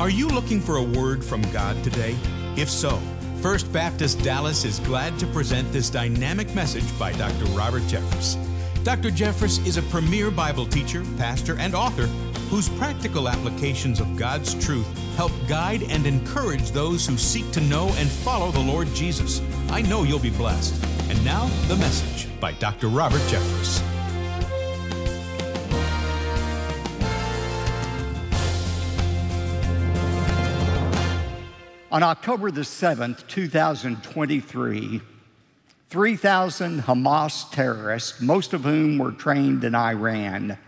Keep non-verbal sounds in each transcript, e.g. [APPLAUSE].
Are you looking for a word from God today? If so, First Baptist Dallas is glad to present this dynamic message by Dr. Robert Jeffress. Dr. Jeffress is a premier Bible teacher, pastor, and author whose practical applications of God's truth help guide and encourage those who seek to know and follow the Lord Jesus. I know you'll be blessed. And now, the message by Dr. Robert Jeffress. On October the 7th, 2023, 3,000 Hamas terrorists, most of whom were trained in Iran,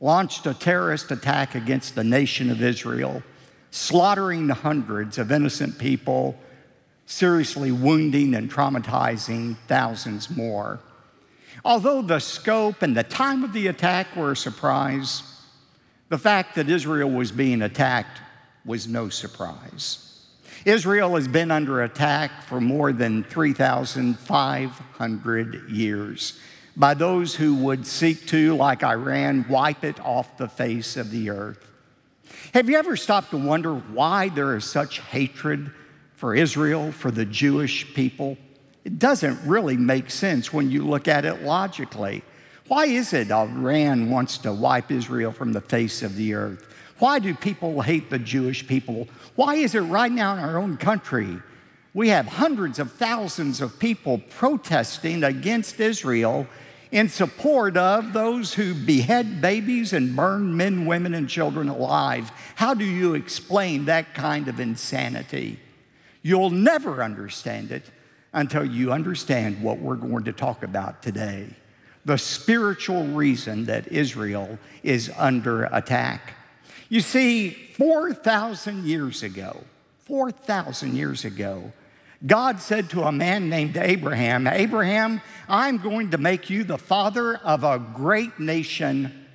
launched a terrorist attack against the nation of Israel, slaughtering hundreds of innocent people, seriously wounding and traumatizing thousands more. Although the scope and the time of the attack were a surprise, the fact that Israel was being attacked was no surprise. Israel has been under attack for more than 3,500 years by those who would seek to, like Iran, wipe it off the face of the earth. Have you ever stopped to wonder why there is such hatred for Israel, for the Jewish people? It doesn't really make sense when you look at it logically. Why is it Iran wants to wipe Israel from the face of the earth? Why do people hate the Jewish people? Why is it right now in our own country we have hundreds of thousands of people protesting against Israel in support of those who behead babies and burn men, women, and children alive? How do you explain that kind of insanity? You'll never understand it until you understand what we're going to talk about today the spiritual reason that Israel is under attack. You see, 4,000 years ago, 4,000 years ago, God said to a man named Abraham, Abraham, I'm going to make you the father of a great nation.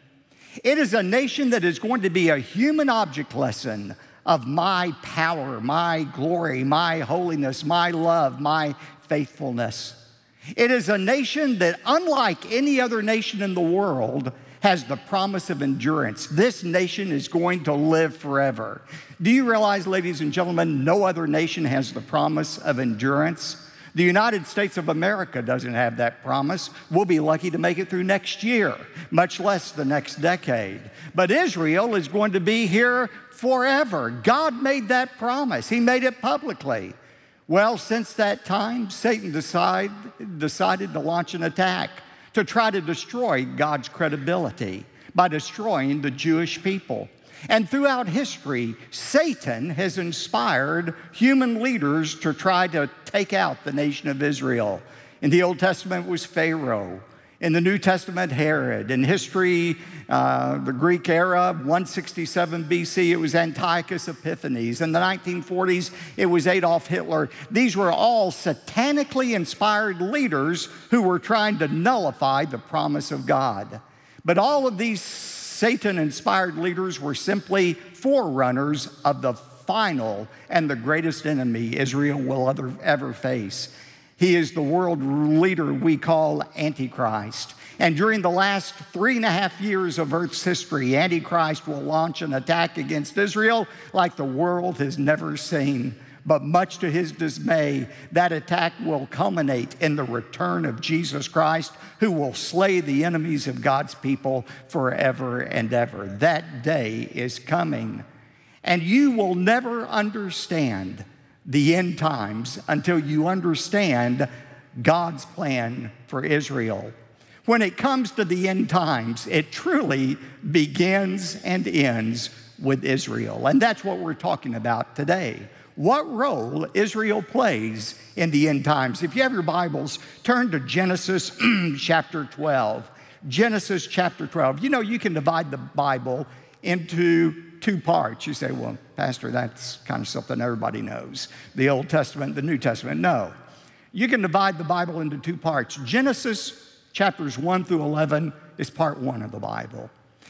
It is a nation that is going to be a human object lesson of my power, my glory, my holiness, my love, my faithfulness. It is a nation that, unlike any other nation in the world, has the promise of endurance. This nation is going to live forever. Do you realize, ladies and gentlemen, no other nation has the promise of endurance? The United States of America doesn't have that promise. We'll be lucky to make it through next year, much less the next decade. But Israel is going to be here forever. God made that promise, He made it publicly. Well, since that time, Satan decide, decided to launch an attack to try to destroy God's credibility by destroying the Jewish people. And throughout history, Satan has inspired human leaders to try to take out the nation of Israel. In the Old Testament was Pharaoh. In the New Testament, Herod. In history, uh, the Greek era, 167 BC, it was Antiochus Epiphanes. In the 1940s, it was Adolf Hitler. These were all satanically inspired leaders who were trying to nullify the promise of God. But all of these Satan inspired leaders were simply forerunners of the final and the greatest enemy Israel will ever, ever face. He is the world leader we call Antichrist. And during the last three and a half years of Earth's history, Antichrist will launch an attack against Israel like the world has never seen. But much to his dismay, that attack will culminate in the return of Jesus Christ, who will slay the enemies of God's people forever and ever. That day is coming. And you will never understand the end times until you understand God's plan for Israel. When it comes to the end times, it truly begins and ends with Israel. And that's what we're talking about today. What role Israel plays in the end times. If you have your Bibles, turn to Genesis [CLEARS THROAT] chapter 12. Genesis chapter 12. You know, you can divide the Bible into two parts. You say, well, Pastor, that's kind of something everybody knows the Old Testament, the New Testament. No. You can divide the Bible into two parts. Genesis chapters 1 through 11 is part one of the Bible.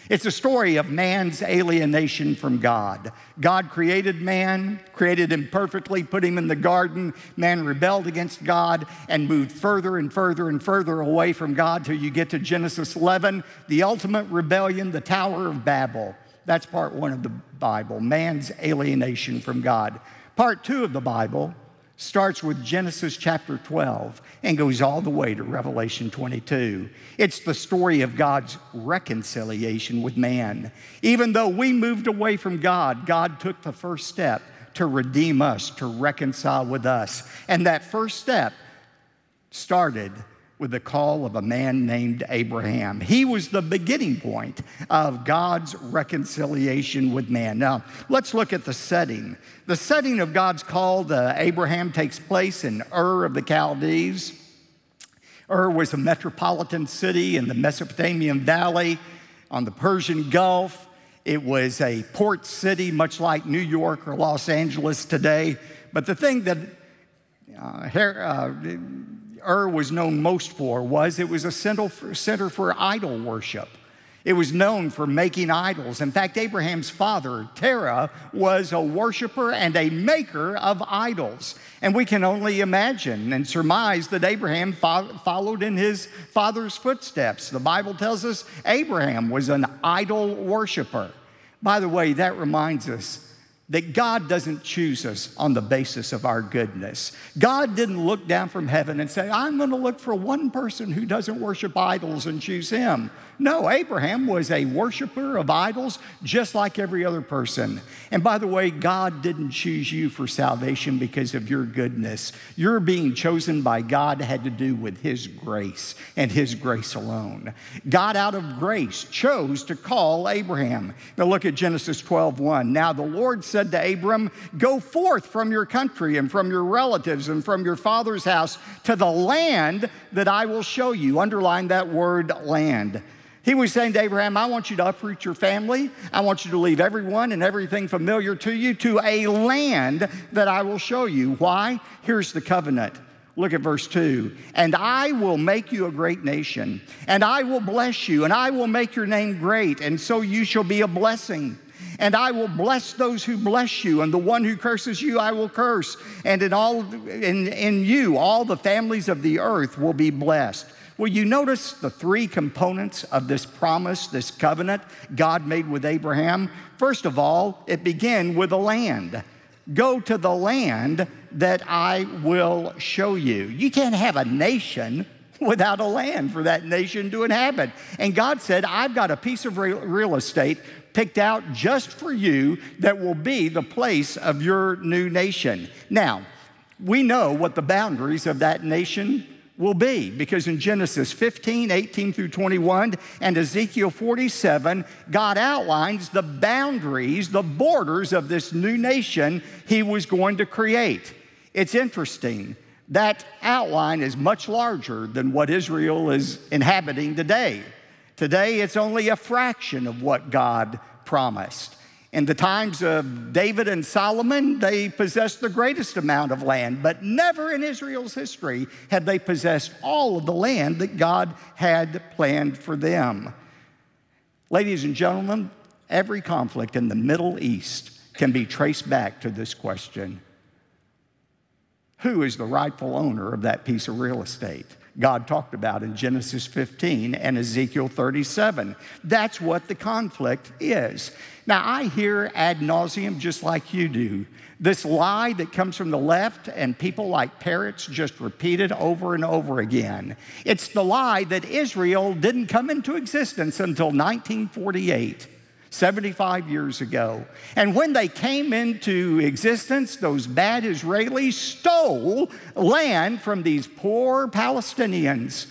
It's a story of man's alienation from God. God created man, created him perfectly, put him in the garden. Man rebelled against God and moved further and further and further away from God till you get to Genesis 11, the ultimate rebellion, the Tower of Babel. That's part one of the Bible, man's alienation from God. Part two of the Bible starts with Genesis chapter 12 and goes all the way to Revelation 22. It's the story of God's reconciliation with man. Even though we moved away from God, God took the first step to redeem us, to reconcile with us. And that first step started with the call of a man named Abraham. He was the beginning point of God's reconciliation with man. Now, let's look at the setting. The setting of God's call to Abraham takes place in Ur of the Chaldees. Ur was a metropolitan city in the Mesopotamian Valley on the Persian Gulf. It was a port city, much like New York or Los Angeles today. But the thing that uh, uh, Ur was known most for was it was a center for, idol worship. It was known for making idols. In fact, Abraham's father, Terah, was a worshiper and a maker of idols. And we can only imagine and surmise that Abraham fo- followed in his father's footsteps. The Bible tells us Abraham was an idol worshiper. By the way, that reminds us that God doesn't choose us on the basis of our goodness. God didn't look down from heaven and say, I'm going to look for one person who doesn't worship idols and choose him. No, Abraham was a worshiper of idols just like every other person. And by the way, God didn't choose you for salvation because of your goodness. Your being chosen by God had to do with His grace and His grace alone. God, out of grace, chose to call Abraham. Now look at Genesis 12 1. Now the Lord said to Abram, Go forth from your country and from your relatives and from your father's house to the land that I will show you. Underline that word land. He was saying to Abraham, I want you to uproot your family. I want you to leave everyone and everything familiar to you to a land that I will show you. Why? Here's the covenant. Look at verse 2. And I will make you a great nation, and I will bless you, and I will make your name great, and so you shall be a blessing. And I will bless those who bless you, and the one who curses you I will curse. And in all in, in you all the families of the earth will be blessed. Well, you notice the three components of this promise, this covenant God made with Abraham? First of all, it began with a land. Go to the land that I will show you. You can't have a nation [LAUGHS] without a land for that nation to inhabit. And God said, I've got a piece of real estate picked out just for you that will be the place of your new nation. Now, we know what the boundaries of that nation will be. Because in Genesis 15, 18 through 21, and Ezekiel 47, God outlines the boundaries, the borders of this new nation he was going to create. It's interesting. That outline is much larger than what Israel is inhabiting today. Today, it's only a fraction of what God promised. In the times of David and Solomon, they possessed the greatest amount of land, but never in Israel's history had they possessed all of the land that God had planned for them. Ladies and gentlemen, every conflict in the Middle East can be traced back to this question Who is the rightful owner of that piece of real estate? God talked about in Genesis 15 and Ezekiel 37. That's what the conflict is. Now, I hear ad nauseum, just like you do, this lie that comes from the left, and people like parrots just repeat it over and over again. It's the lie that Israel didn't come into existence until 1948. 75 years ago. And when they came into existence, those bad Israelis stole land from these poor Palestinians.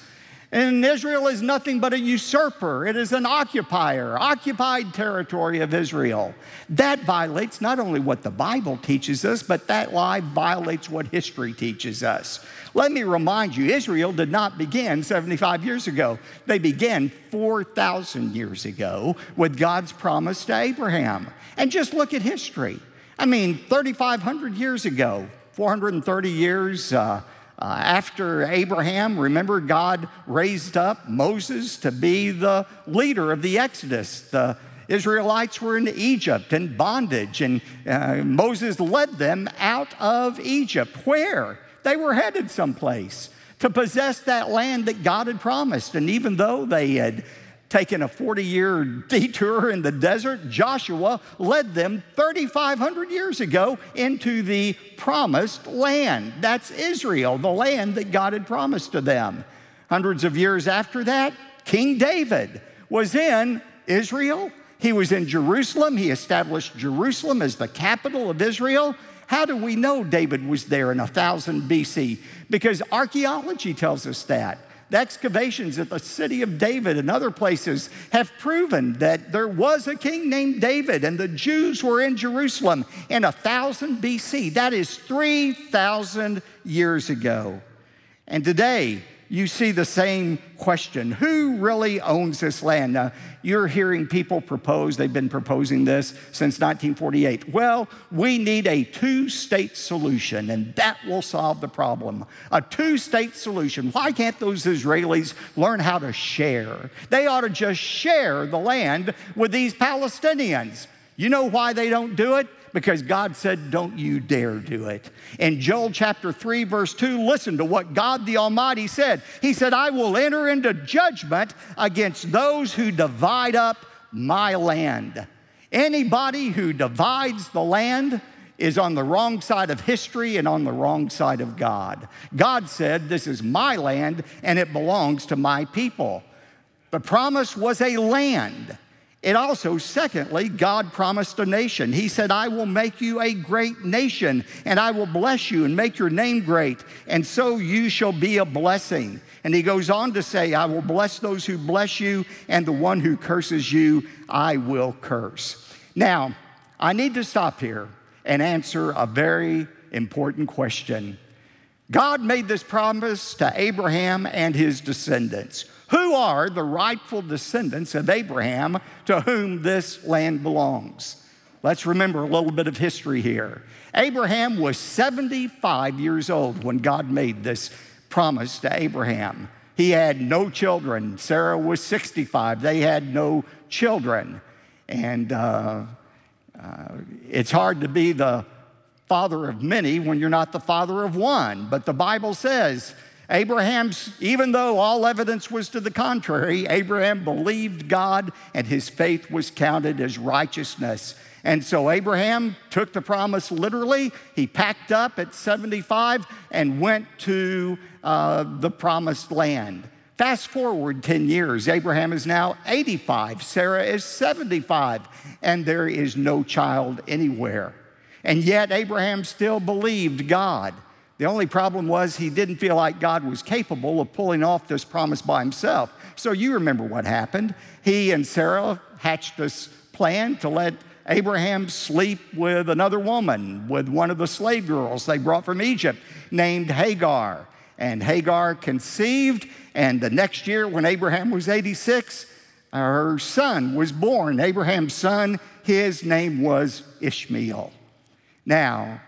And Israel is nothing but a usurper. It is an occupier, occupied territory of Israel. That violates not only what the Bible teaches us, but that lie violates what history teaches us. Let me remind you Israel did not begin 75 years ago, they began 4,000 years ago with God's promise to Abraham. And just look at history. I mean, 3,500 years ago, 430 years. Uh, uh, after Abraham, remember, God raised up Moses to be the leader of the Exodus. The Israelites were in Egypt in bondage, and uh, Moses led them out of Egypt. Where? They were headed someplace to possess that land that God had promised. And even though they had taking a 40 year detour in the desert, Joshua led them 3,500 years ago into the promised land. That's Israel, the land that God had promised to them. Hundreds of years after that, King David was in Israel. He was in Jerusalem. He established Jerusalem as the capital of Israel. How do we know David was there in 1000 BC? Because archaeology tells us that. The excavations at the city of David and other places have proven that there was a king named David and the Jews were in Jerusalem in 1000 BC. That is 3,000 years ago. And today, you see the same question Who really owns this land? Now, you're hearing people propose, they've been proposing this since 1948. Well, we need a two state solution, and that will solve the problem. A two state solution. Why can't those Israelis learn how to share? They ought to just share the land with these Palestinians. You know why they don't do it? Because God said, Don't you dare do it. In Joel chapter 3, verse 2, listen to what God the Almighty said. He said, I will enter into judgment against those who divide up my land. Anybody who divides the land is on the wrong side of history and on the wrong side of God. God said, This is my land and it belongs to my people. The promise was a land. It also, secondly, God promised a nation. He said, I will make you a great nation, and I will bless you and make your name great, and so you shall be a blessing. And he goes on to say, I will bless those who bless you, and the one who curses you, I will curse. Now, I need to stop here and answer a very important question. God made this promise to Abraham and his descendants. Who are the rightful descendants of Abraham to whom this land belongs? Let's remember a little bit of history here. Abraham was 75 years old when God made this promise to Abraham. He had no children. Sarah was 65. They had no children. And uh, uh, it's hard to be the father of many when you're not the father of one. But the Bible says Abraham's, even though all evidence was to the contrary, Abraham believed God and his faith was counted as righteousness. And so Abraham took the promise literally. He packed up at 75 and went to uh, the promised land. Fast forward 10 years, Abraham is now 85, Sarah is 75, and there is no child anywhere. And yet, Abraham still believed God. The only problem was he didn't feel like God was capable of pulling off this promise by himself. So you remember what happened. He and Sarah hatched this plan to let Abraham sleep with another woman, with one of the slave girls they brought from Egypt named Hagar. And Hagar conceived, and the next year, when Abraham was 86, her son was born. Abraham's son, his name was Ishmael. Now,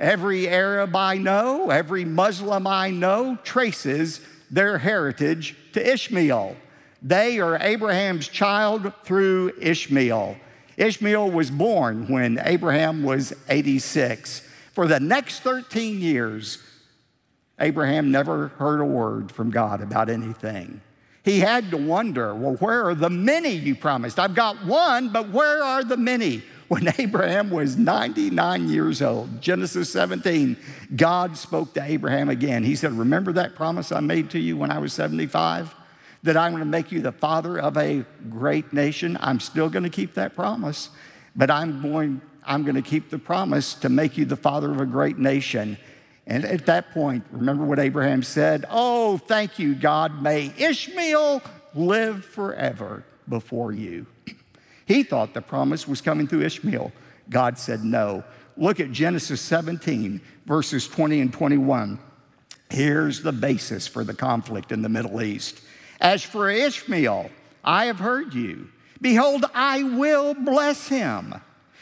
Every Arab I know, every Muslim I know traces their heritage to Ishmael. They are Abraham's child through Ishmael. Ishmael was born when Abraham was 86. For the next 13 years, Abraham never heard a word from God about anything. He had to wonder, well, where are the many you promised? I've got one, but where are the many? When Abraham was 99 years old, Genesis 17, God spoke to Abraham again. He said, Remember that promise I made to you when I was 75? That I'm going to make you the father of a great nation? I'm still going to keep that promise, but I'm going, I'm going to keep the promise to make you the father of a great nation. And at that point, remember what Abraham said? Oh, thank you, God. May Ishmael live forever before you. He thought the promise was coming through Ishmael. God said no. Look at Genesis 17, verses 20 and 21. Here's the basis for the conflict in the Middle East. As for Ishmael, I have heard you. Behold, I will bless him,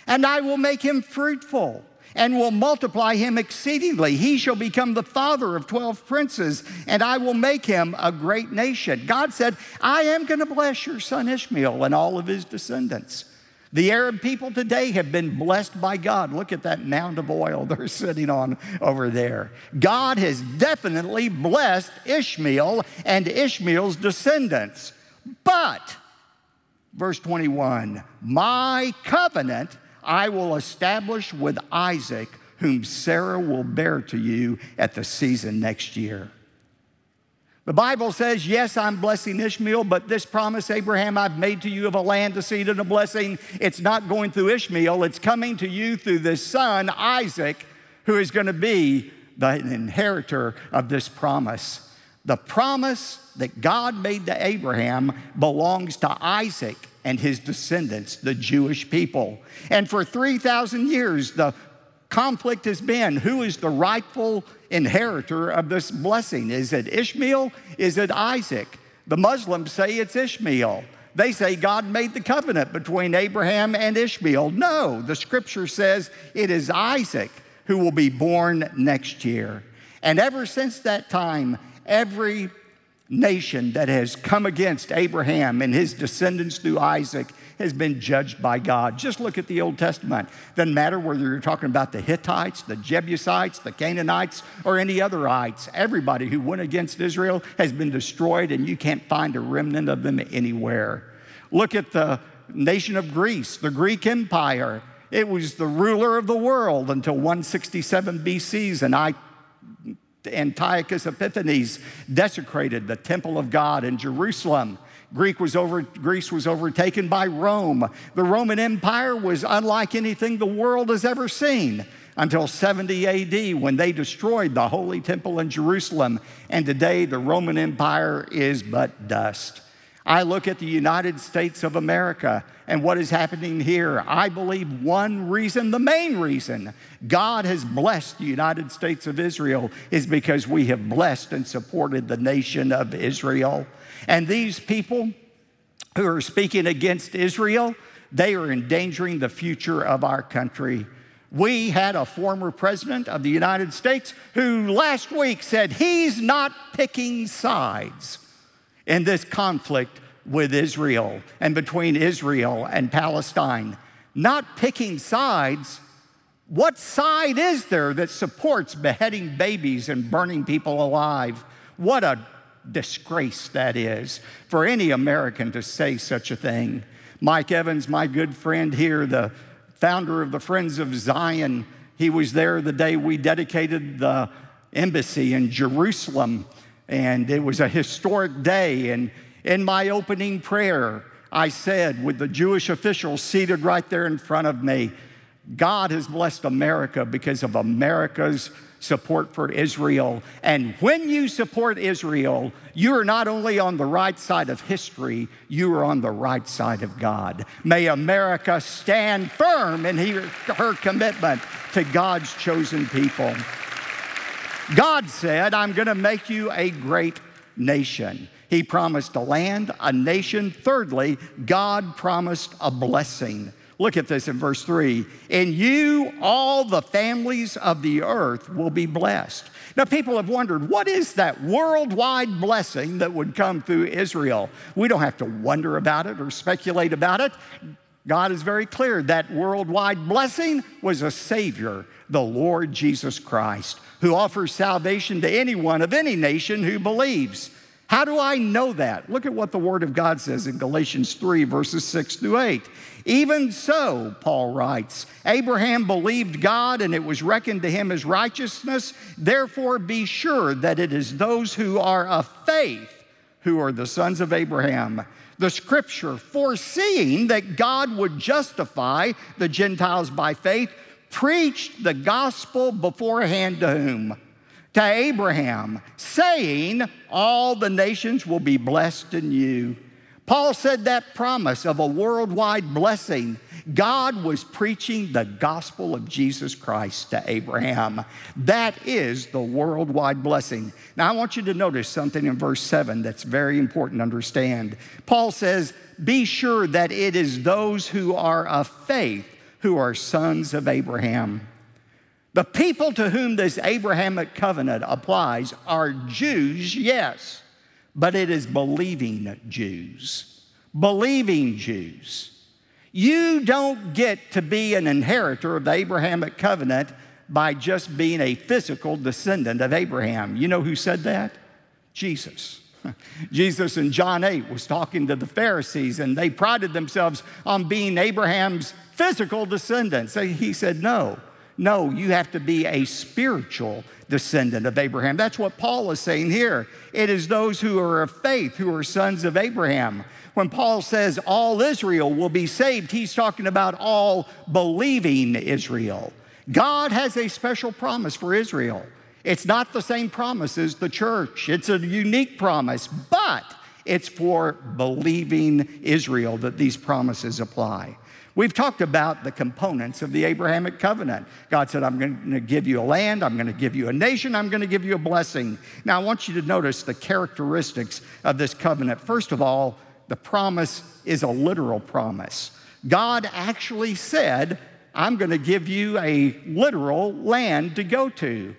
and I will make him fruitful and will multiply him exceedingly. He shall become the father of 12 princes, and I will make him a great nation. God said, I am going to bless your son Ishmael and all of his descendants. The Arab people today have been blessed by God. Look at that mound of oil [LAUGHS] they're sitting on over there. God has definitely blessed Ishmael and Ishmael's descendants. But Verse 21 My covenant I will establish with Isaac, whom Sarah will bear to you at the season next year. The Bible says, Yes, I'm blessing Ishmael, but this promise, Abraham, I've made to you of a land, a seed, and a blessing, it's not going through Ishmael. It's coming to you through this son, Isaac, who is going to be the inheritor of this promise. The promise that God made to Abraham belongs to Isaac and his descendants, the Jewish people. And for 3,000 years, the conflict has been who is the rightful inheritor of this blessing? Is it Ishmael? Is it Isaac? The Muslims say it's Ishmael. They say God made the covenant between Abraham and Ishmael. No, the scripture says it is Isaac who will be born next year. And ever since that time, every nation that has come against Abraham and his descendants through Isaac has been judged by God. Just look at the Old Testament. Doesn't matter whether you're talking about the Hittites, the Jebusites, the Canaanites, or any other ites. Everybody who went against Israel has been destroyed, and you can't find a remnant of them anywhere. Look at the nation of Greece, the Greek Empire. It was the ruler of the world until 167 BC's, and I Antiochus Epiphanes desecrated the temple of God in Jerusalem. Greek was over, Greece was overtaken by Rome. The Roman Empire was unlike anything the world has ever seen until 70 AD when they destroyed the Holy Temple in Jerusalem. And today the Roman Empire is but dust. I look at the United States of America and what is happening here. I believe one reason, the main reason, God has blessed the United States of Israel is because we have blessed and supported the nation of Israel. And these people who are speaking against Israel, they are endangering the future of our country. We had a former president of the United States who last week said he's not picking sides in this conflict with Israel and between Israel and Palestine. Not picking sides. What side is there that supports beheading babies and burning people alive? What a disgrace that is for any American to say such a thing. Mike Evans, my good friend here, the founder of the Friends of Zion, he was there the day we dedicated the embassy in Jerusalem. And it was a historic day. And in my opening prayer, I said, with the Jewish officials seated right there in front of me, God has blessed America because of America's support for Israel. And when you support Israel, you are not only on the right side of history, you are on the right side of God. May America stand firm in her commitment to God's chosen people. God said, I'm going to make you a great nation. He promised a land, a nation. Thirdly, God promised a blessing. Look at this in verse 3. In you, all the families of the earth will be blessed. Now, people have wondered what is that worldwide blessing that would come through Israel? We don't have to wonder about it or speculate about it. God is very clear that worldwide blessing was a Savior, the Lord Jesus Christ, who offers salvation to anyone of any nation who believes. How do I know that? Look at what the Word of God says in Galatians 3, verses 6 through 8. Even so, Paul writes, Abraham believed God and it was reckoned to him as righteousness. Therefore, be sure that it is those who are of faith who are the sons of Abraham. The scripture, foreseeing that God would justify the Gentiles by faith, preached the gospel beforehand to whom? To Abraham, saying, All the nations will be blessed in you. Paul said that promise of a worldwide blessing. God was preaching the gospel of Jesus Christ to Abraham. That is the worldwide blessing. Now, I want you to notice something in verse 7 that's very important to understand. Paul says, Be sure that it is those who are of faith who are sons of Abraham. The people to whom this Abrahamic covenant applies are Jews, yes but it is believing Jews. Believing Jews. You don't get to be an inheritor of the Abrahamic covenant by just being a physical descendant of Abraham. You know who said that? Jesus. [LAUGHS] Jesus in John 8 was talking to the Pharisees, and they prided themselves on being Abraham's physical descendants. He said, No, no, you have to be a spiritual descendant of Abraham. That's what Paul is saying here. It is those who are of faith who are sons of Abraham. When Paul says all Israel will be saved, he's talking about all believing Israel. God has a special promise for Israel. It's not the same promise as the church, it's a unique promise, but it's for believing Israel that these promises apply. We've talked about the components of the Abrahamic covenant. God said, I'm going to give you a land, I'm going to give you a nation, I'm going to give you a blessing. Now, I want you to notice the characteristics of this covenant. First of all, the promise is a literal promise. God actually said, I'm going to give you a literal land to go to.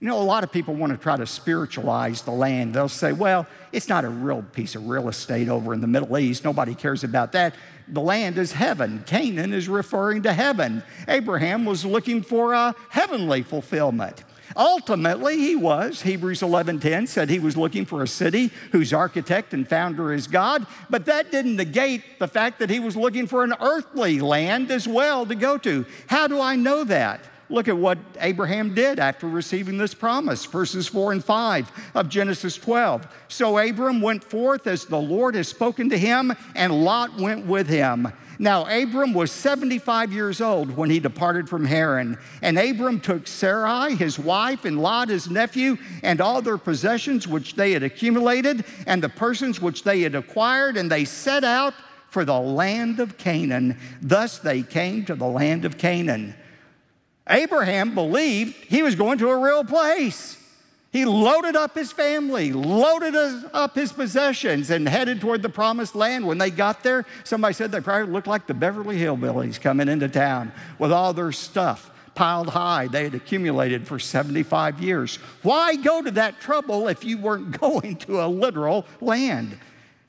You know, a lot of people want to try to spiritualize the land. They'll say, well, it's not a real piece of real estate over in the Middle East. Nobody cares about that. The land is heaven. Canaan is referring to heaven. Abraham was looking for a heavenly fulfillment. Ultimately, he was. Hebrews 11:10 said he was looking for a city whose architect and founder is God, but that didn't negate the fact that he was looking for an earthly land as well to go to. How do I know that? Look at what Abraham did after receiving this promise, verses 4 and 5 of Genesis 12. So Abram went forth as the Lord has spoken to him, and Lot went with him. Now, Abram was 75 years old when he departed from Haran. And Abram took Sarai, his wife, and Lot, his nephew, and all their possessions which they had accumulated, and the persons which they had acquired, and they set out for the land of Canaan. Thus they came to the land of Canaan. Abraham believed he was going to a real place. He loaded up his family, loaded up his possessions, and headed toward the promised land. When they got there, somebody said they probably looked like the Beverly Hillbillies coming into town with all their stuff piled high they had accumulated for 75 years. Why go to that trouble if you weren't [LAUGHS] going to a literal land?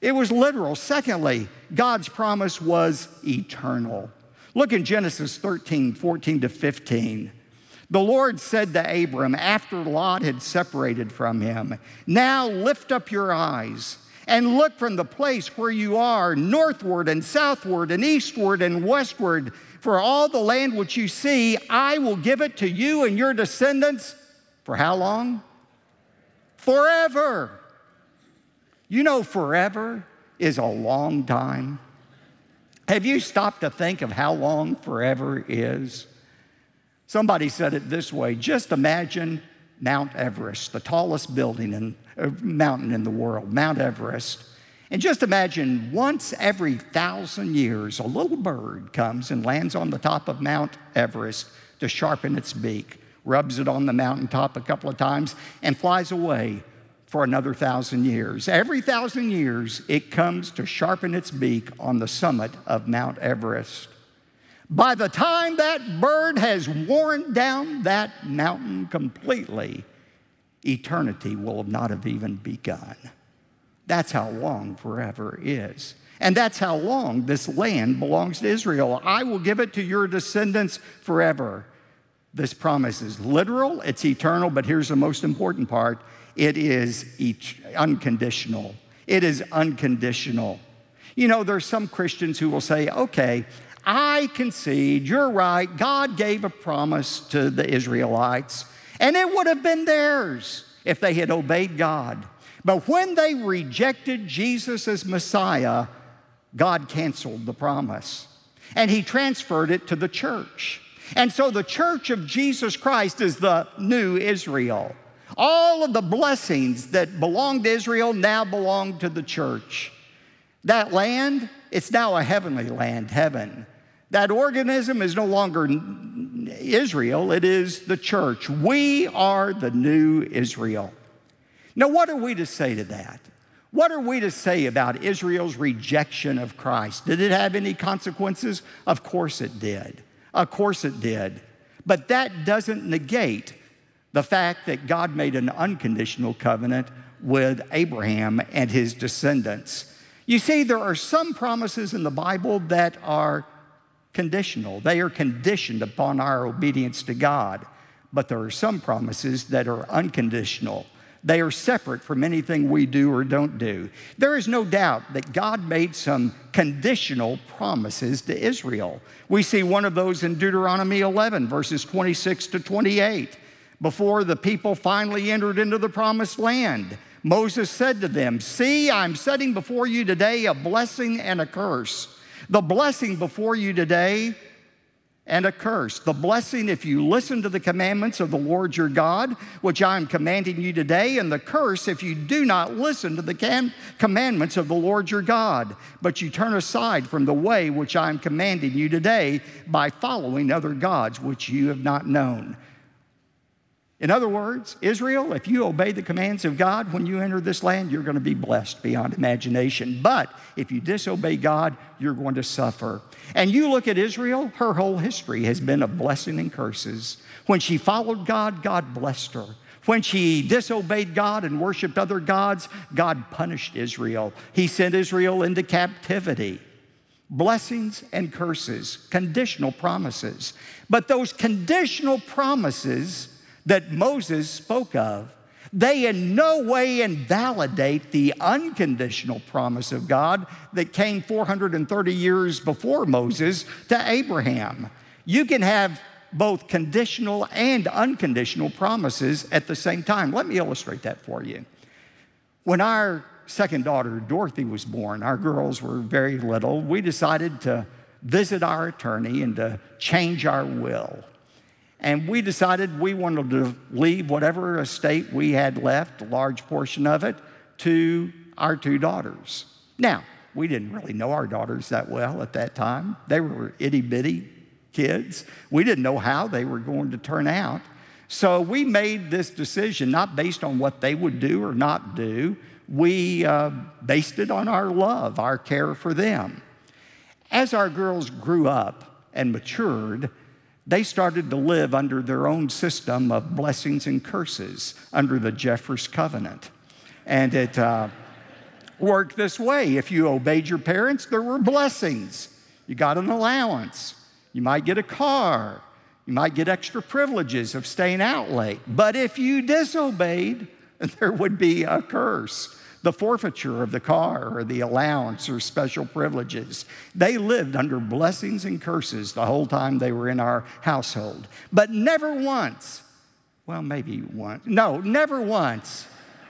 It was literal. Secondly, God's promise was eternal. Look in Genesis 13, 14 to 15. The Lord said to Abram after Lot had separated from him, Now lift up your eyes and look from the place where you are, northward and southward and eastward and westward. For all the land which you see, I will give it to you and your descendants. For how long? Forever. You know, forever is a long time. Have you stopped to think of how long forever is? Somebody said it this way just imagine Mount Everest, the tallest building and uh, mountain in the world, Mount Everest. And just imagine once every thousand years, a little bird comes and lands on the top of Mount Everest to sharpen its beak, rubs it on the mountaintop a couple of times, and flies away for another thousand years. Every thousand years, it comes to sharpen its beak on the summit of Mount Everest. By the time that bird has worn down that mountain completely, eternity will not have even begun. That's how long forever is. And that's how long this land belongs to Israel. I will give it to your descendants forever. This promise is literal, it's eternal, but here's the most important part it is unconditional. It is unconditional. You know, there's some Christians who will say, okay, I concede, you're right. God gave a promise to the Israelites, and it would have been theirs if they had obeyed God. But when they rejected Jesus as Messiah, God canceled the promise and He transferred it to the church. And so the church of Jesus Christ is the new Israel. All of the blessings that belonged to Israel now belong to the church. That land, it's now a heavenly land, heaven. That organism is no longer Israel, it is the church. We are the new Israel. Now, what are we to say to that? What are we to say about Israel's rejection of Christ? Did it have any consequences? Of course it did. Of course it did. But that doesn't negate the fact that God made an unconditional covenant with Abraham and his descendants. You see, there are some promises in the Bible that are conditional, they are conditioned upon our obedience to God. But there are some promises that are unconditional. They are separate from anything we do or don't do. There is no doubt that God made some conditional promises to Israel. We see one of those in Deuteronomy 11, verses 26 to 28. Before the people finally entered into the promised land, Moses said to them, See, I'm setting before you today a blessing and a curse. The blessing before you today and a curse. The blessing if you listen to the commandments of the Lord your God, which I am commanding you today, and the curse if you do not listen to the cam- commandments of the Lord your God, but you turn aside from the way which I am commanding you today by following other gods which you have not known. In other words, Israel, if you obey the commands of God when you enter this land, you're going to be blessed beyond imagination. But if you disobey God, you're going to suffer. And you look at Israel, her whole history has been of blessing and curses. When she followed God, God blessed her. When she disobeyed God and worshiped other gods, God punished Israel. He sent Israel into captivity. Blessings and curses, conditional promises. But those conditional promises that Moses spoke of, they in no way invalidate the unconditional promise of God that came 430 years before Moses to Abraham. You can have both conditional and unconditional promises at the same time. Let me illustrate that for you. When our second daughter, Dorothy, was born, our girls were very little, we decided to visit our attorney and to change our will. And we decided we wanted to leave whatever estate we had left, a large portion of it, to our two daughters. Now, we didn't really know our daughters that well at that time. They were itty bitty kids. We didn't know how they were going to turn out. So we made this decision not based on what they would do or not do. We uh, based it on our love, our care for them. As our girls grew up and matured, they started to live under their own system of blessings and curses under the Jeffress covenant. And it uh, worked this way if you obeyed your parents, there were blessings. You got an allowance, you might get a car, you might get extra privileges of staying out late. But if you disobeyed, [LAUGHS] there would be a curse the forfeiture of the car or the allowance or special privileges. They lived under blessings and curses the whole time they were in our household. But never once, well, maybe once, no, never once,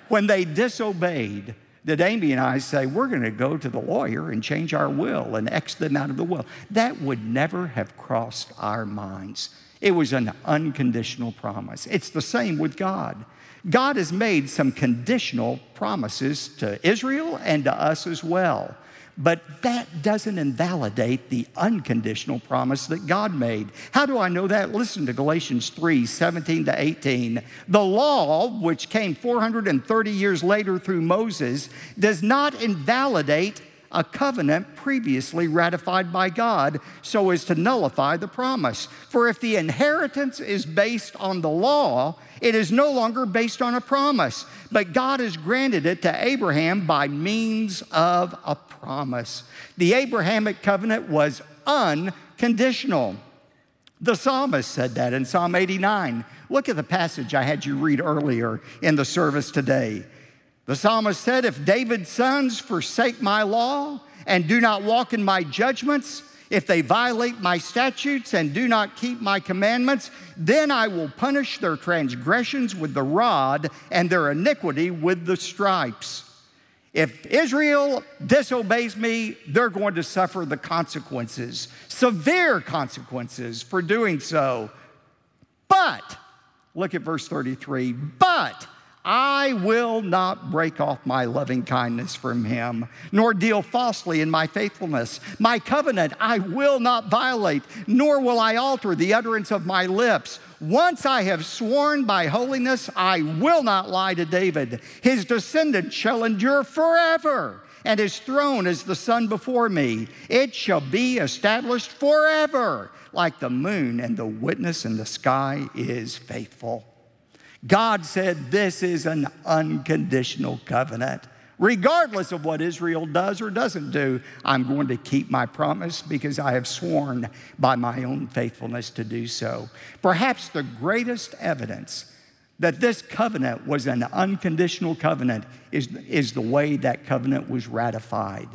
when they disobeyed, did Amy and I say, We're going to go to the lawyer and change our will and X them out of the will. That would never have crossed our minds. It was an unconditional promise. It's the same with God. God has made some conditional promises to Israel and to us as well. But that doesn't invalidate the unconditional promise that God made. How do I know that? Listen to Galatians 3 17 to 18. The law, which came 430 years later through Moses, does not invalidate a covenant previously ratified by God so as to nullify the promise. For if the inheritance is based on the law, it is no longer based on a promise, but God has granted it to Abraham by means of a promise. The Abrahamic covenant was unconditional. The psalmist said that in Psalm 89. Look at the passage I had you read earlier in the service today. The psalmist said, If David's sons forsake my law and do not walk in my judgments, if they violate my statutes and do not keep my commandments, then I will punish their transgressions with the rod and their iniquity with the stripes. If Israel disobeys me, they're going to suffer the consequences, severe consequences for doing so. But, look at verse 33 but I will not break off my loving kindness from him, nor deal falsely in my faithfulness. My covenant I will not violate, nor will I alter the utterance of my lips. Once I have sworn by holiness, I will not lie to David. His descendants shall endure forever, and his throne is the sun before me. It shall be established forever, like the moon, and the witness in the sky is faithful. God said this is an unconditional covenant. Regardless of what Israel does or doesn't do, I'm going to keep my promise because I have sworn by my own faithfulness to do so. Perhaps the greatest evidence that this covenant was an unconditional covenant is, is the way that covenant was ratified.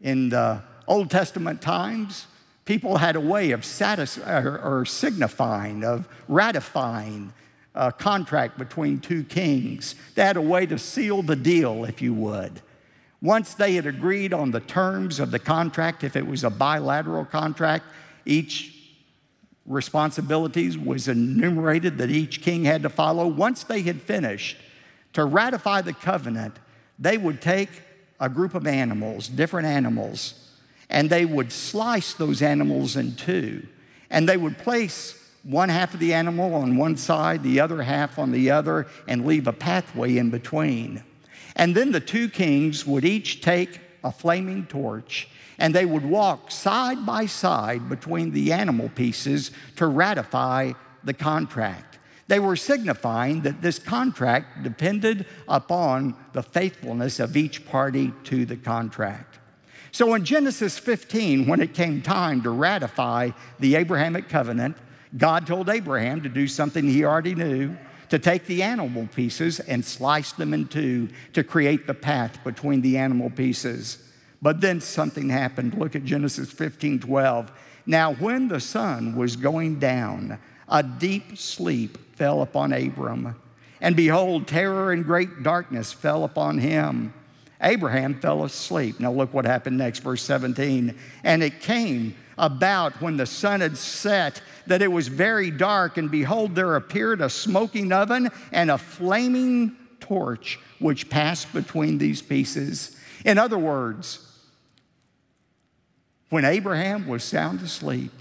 In the Old Testament times, people had a way of satis- or, or signifying, of ratifying a contract between two kings. They had a way to seal the deal, if you would. Once they had agreed on the terms of the contract, if it was a bilateral contract, each responsibilities was enumerated that each king had to follow. Once they had finished, to ratify the covenant, they would take a group of animals, different animals, and they would slice those animals in two. And they would place one half of the animal on one side, the other half on the other, and leave a pathway in between. And then the two kings would each take a flaming torch and they would walk side by side between the animal pieces to ratify the contract. They were signifying that this contract depended upon the faithfulness of each party to the contract. So in Genesis 15, when it came time to ratify the Abrahamic covenant, God told Abraham to do something he already knew to take the animal pieces and slice them in two to create the path between the animal pieces. But then something happened. Look at Genesis 15 12. Now, when the sun was going down, a deep sleep fell upon Abram. And behold, terror and great darkness fell upon him. Abraham fell asleep. Now, look what happened next, verse 17. And it came about when the sun had set that it was very dark, and behold, there appeared a smoking oven and a flaming torch which passed between these pieces. In other words, when Abraham was sound asleep,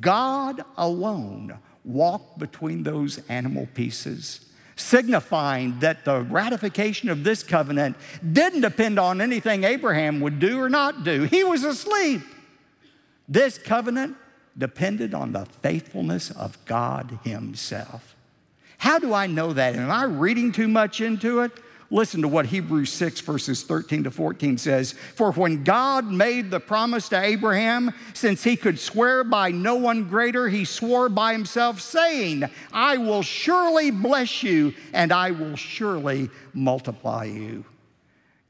God alone walked between those animal pieces, signifying that the ratification of this covenant didn't depend on anything Abraham would do or not do. He was asleep. This covenant depended on the faithfulness of God Himself. How do I know that? Am I reading too much into it? Listen to what Hebrews 6, verses 13 to 14 says. For when God made the promise to Abraham, since he could swear by no one greater, he swore by himself, saying, I will surely bless you and I will surely multiply you.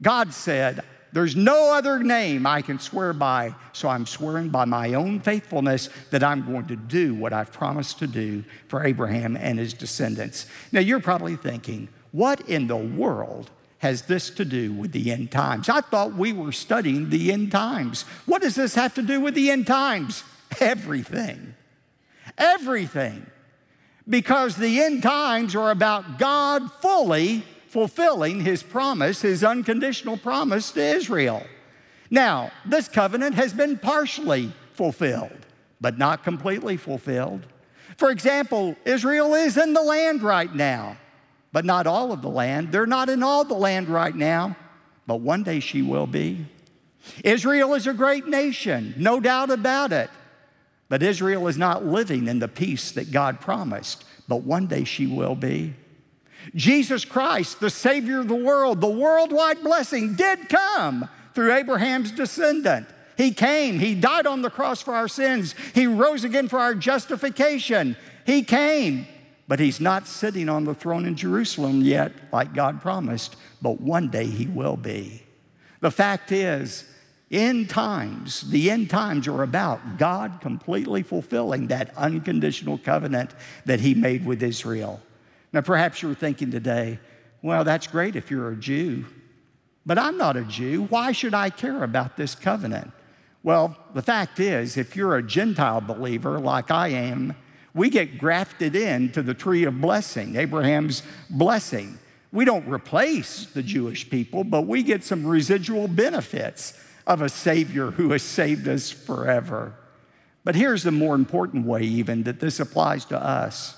God said, there's no other name I can swear by, so I'm swearing by my own faithfulness that I'm going to do what I've promised to do for Abraham and his descendants. Now, you're probably thinking, what in the world has this to do with the end times? I thought we were studying the end times. What does this have to do with the end times? Everything. Everything. Because the end times are about God fully fulfilling his promise, his unconditional promise to Israel. Now, this covenant has been partially fulfilled, but not completely fulfilled. For example, Israel is in the land right now, but not all of the land. They're not in all the land right now, but one day she will be. Israel is a great nation, no doubt about it. But Israel is not living in the peace that God promised, but one day she will be. Jesus Christ, the Savior of the world, the worldwide blessing, did come through Abraham's descendant. He came, He died on the cross for our sins, He rose again for our justification. He came, but He's not sitting on the throne in Jerusalem yet, like God promised, but one day He will be. The fact is, end times, the end times are about God completely fulfilling that unconditional covenant that He made with Israel. Now, perhaps you're thinking today, well, that's great if you're a Jew, but I'm not a Jew. Why should I care about this covenant? Well, the fact is, if you're a Gentile believer like I am, we get grafted into the tree of blessing, Abraham's blessing. We don't replace the Jewish people, but we get some residual benefits of a Savior who has saved us forever. But here's the more important way, even, that this applies to us.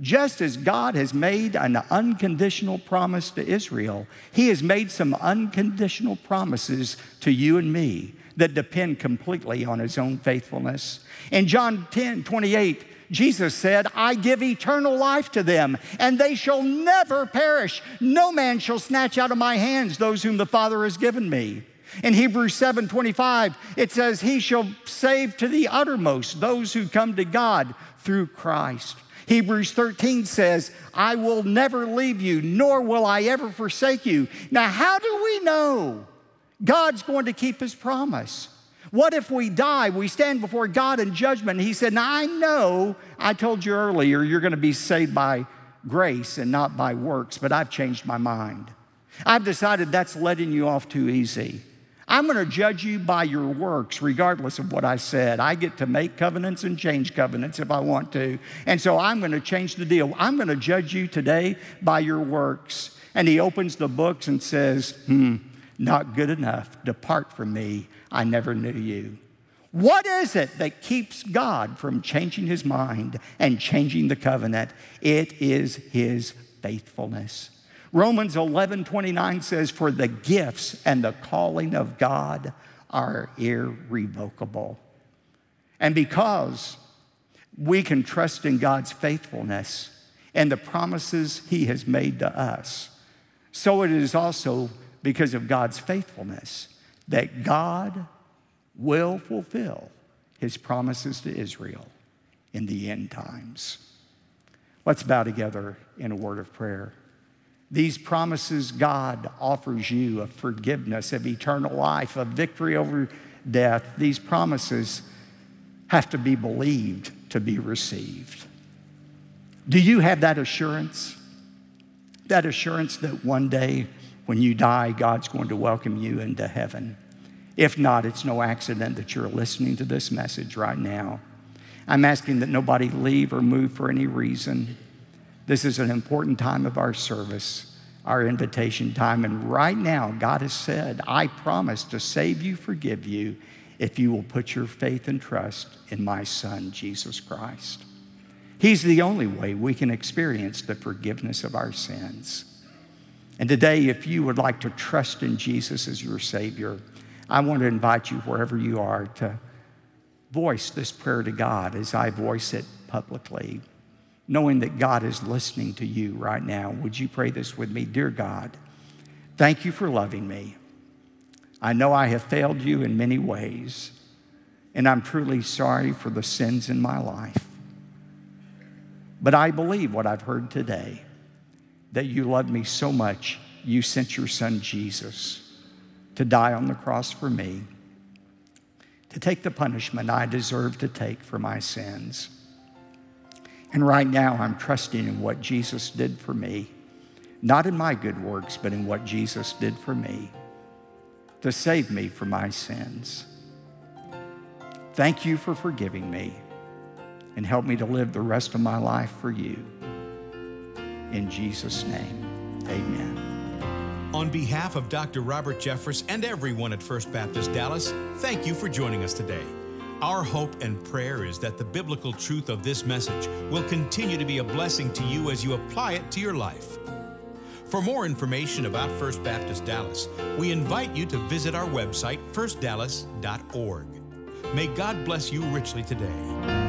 Just as God has made an unconditional promise to Israel, He has made some unconditional promises to you and me that depend completely on His own faithfulness. In John 10 28, Jesus said, I give eternal life to them, and they shall never perish. No man shall snatch out of my hands those whom the Father has given me. In Hebrews 7 25, it says, He shall save to the uttermost those who come to God through Christ. Hebrews 13 says, I will never leave you, nor will I ever forsake you. Now, how do we know God's going to keep his promise? What if we die? We stand before God in judgment. He said, I know, I told you earlier, you're going to be saved by grace and not by works, but I've changed my mind. I've decided that's letting you off too easy. I'm going to judge you by your works, regardless of what I said. I get to make covenants and change covenants if I want to. And so I'm going to change the deal. I'm going to judge you today by your works. And he opens the books and says, Hmm, not good enough. Depart from me. I never knew you. What is it that keeps God from changing his mind and changing the covenant? It is his faithfulness. Romans 11 29 says, For the gifts and the calling of God are irrevocable. And because we can trust in God's faithfulness and the promises He has made to us, so it is also because of God's faithfulness that God will fulfill His promises to Israel in the end times. Let's bow together in a word of prayer. These promises God offers you of forgiveness, of eternal life, of victory over death, these promises have to be believed to be received. Do you have that assurance? That assurance that one day when you die, God's going to welcome you into heaven. If not, it's no accident that you're listening to this message right now. I'm asking that nobody leave or move for any reason. This is an important time of our service, our invitation time. And right now, God has said, I promise to save you, forgive you, if you will put your faith and trust in my Son, Jesus Christ. He's the only way we can experience the forgiveness of our sins. And today, if you would like to trust in Jesus as your Savior, I want to invite you, wherever you are, to voice this prayer to God as I voice it publicly knowing that God is listening to you right now. Would you pray this with me? Dear God, thank you for loving me. I know I have failed you in many ways, and I'm truly sorry for the sins in my life. But I believe what I've heard today that you love me so much, you sent your son Jesus to die on the cross for me, to take the punishment I deserve to take for my sins. And right now, I'm trusting in what Jesus did for me, not in my good works, but in what Jesus did for me to save me from my sins. Thank you for forgiving me and help me to live the rest of my life for you. In Jesus' name, amen. On behalf of Dr. Robert Jeffress and everyone at First Baptist Dallas, thank you for joining us today. Our hope and prayer is that the biblical truth of this message will continue to be a blessing to you as you apply it to your life. For more information about First Baptist Dallas, we invite you to visit our website, firstdallas.org. May God bless you richly today.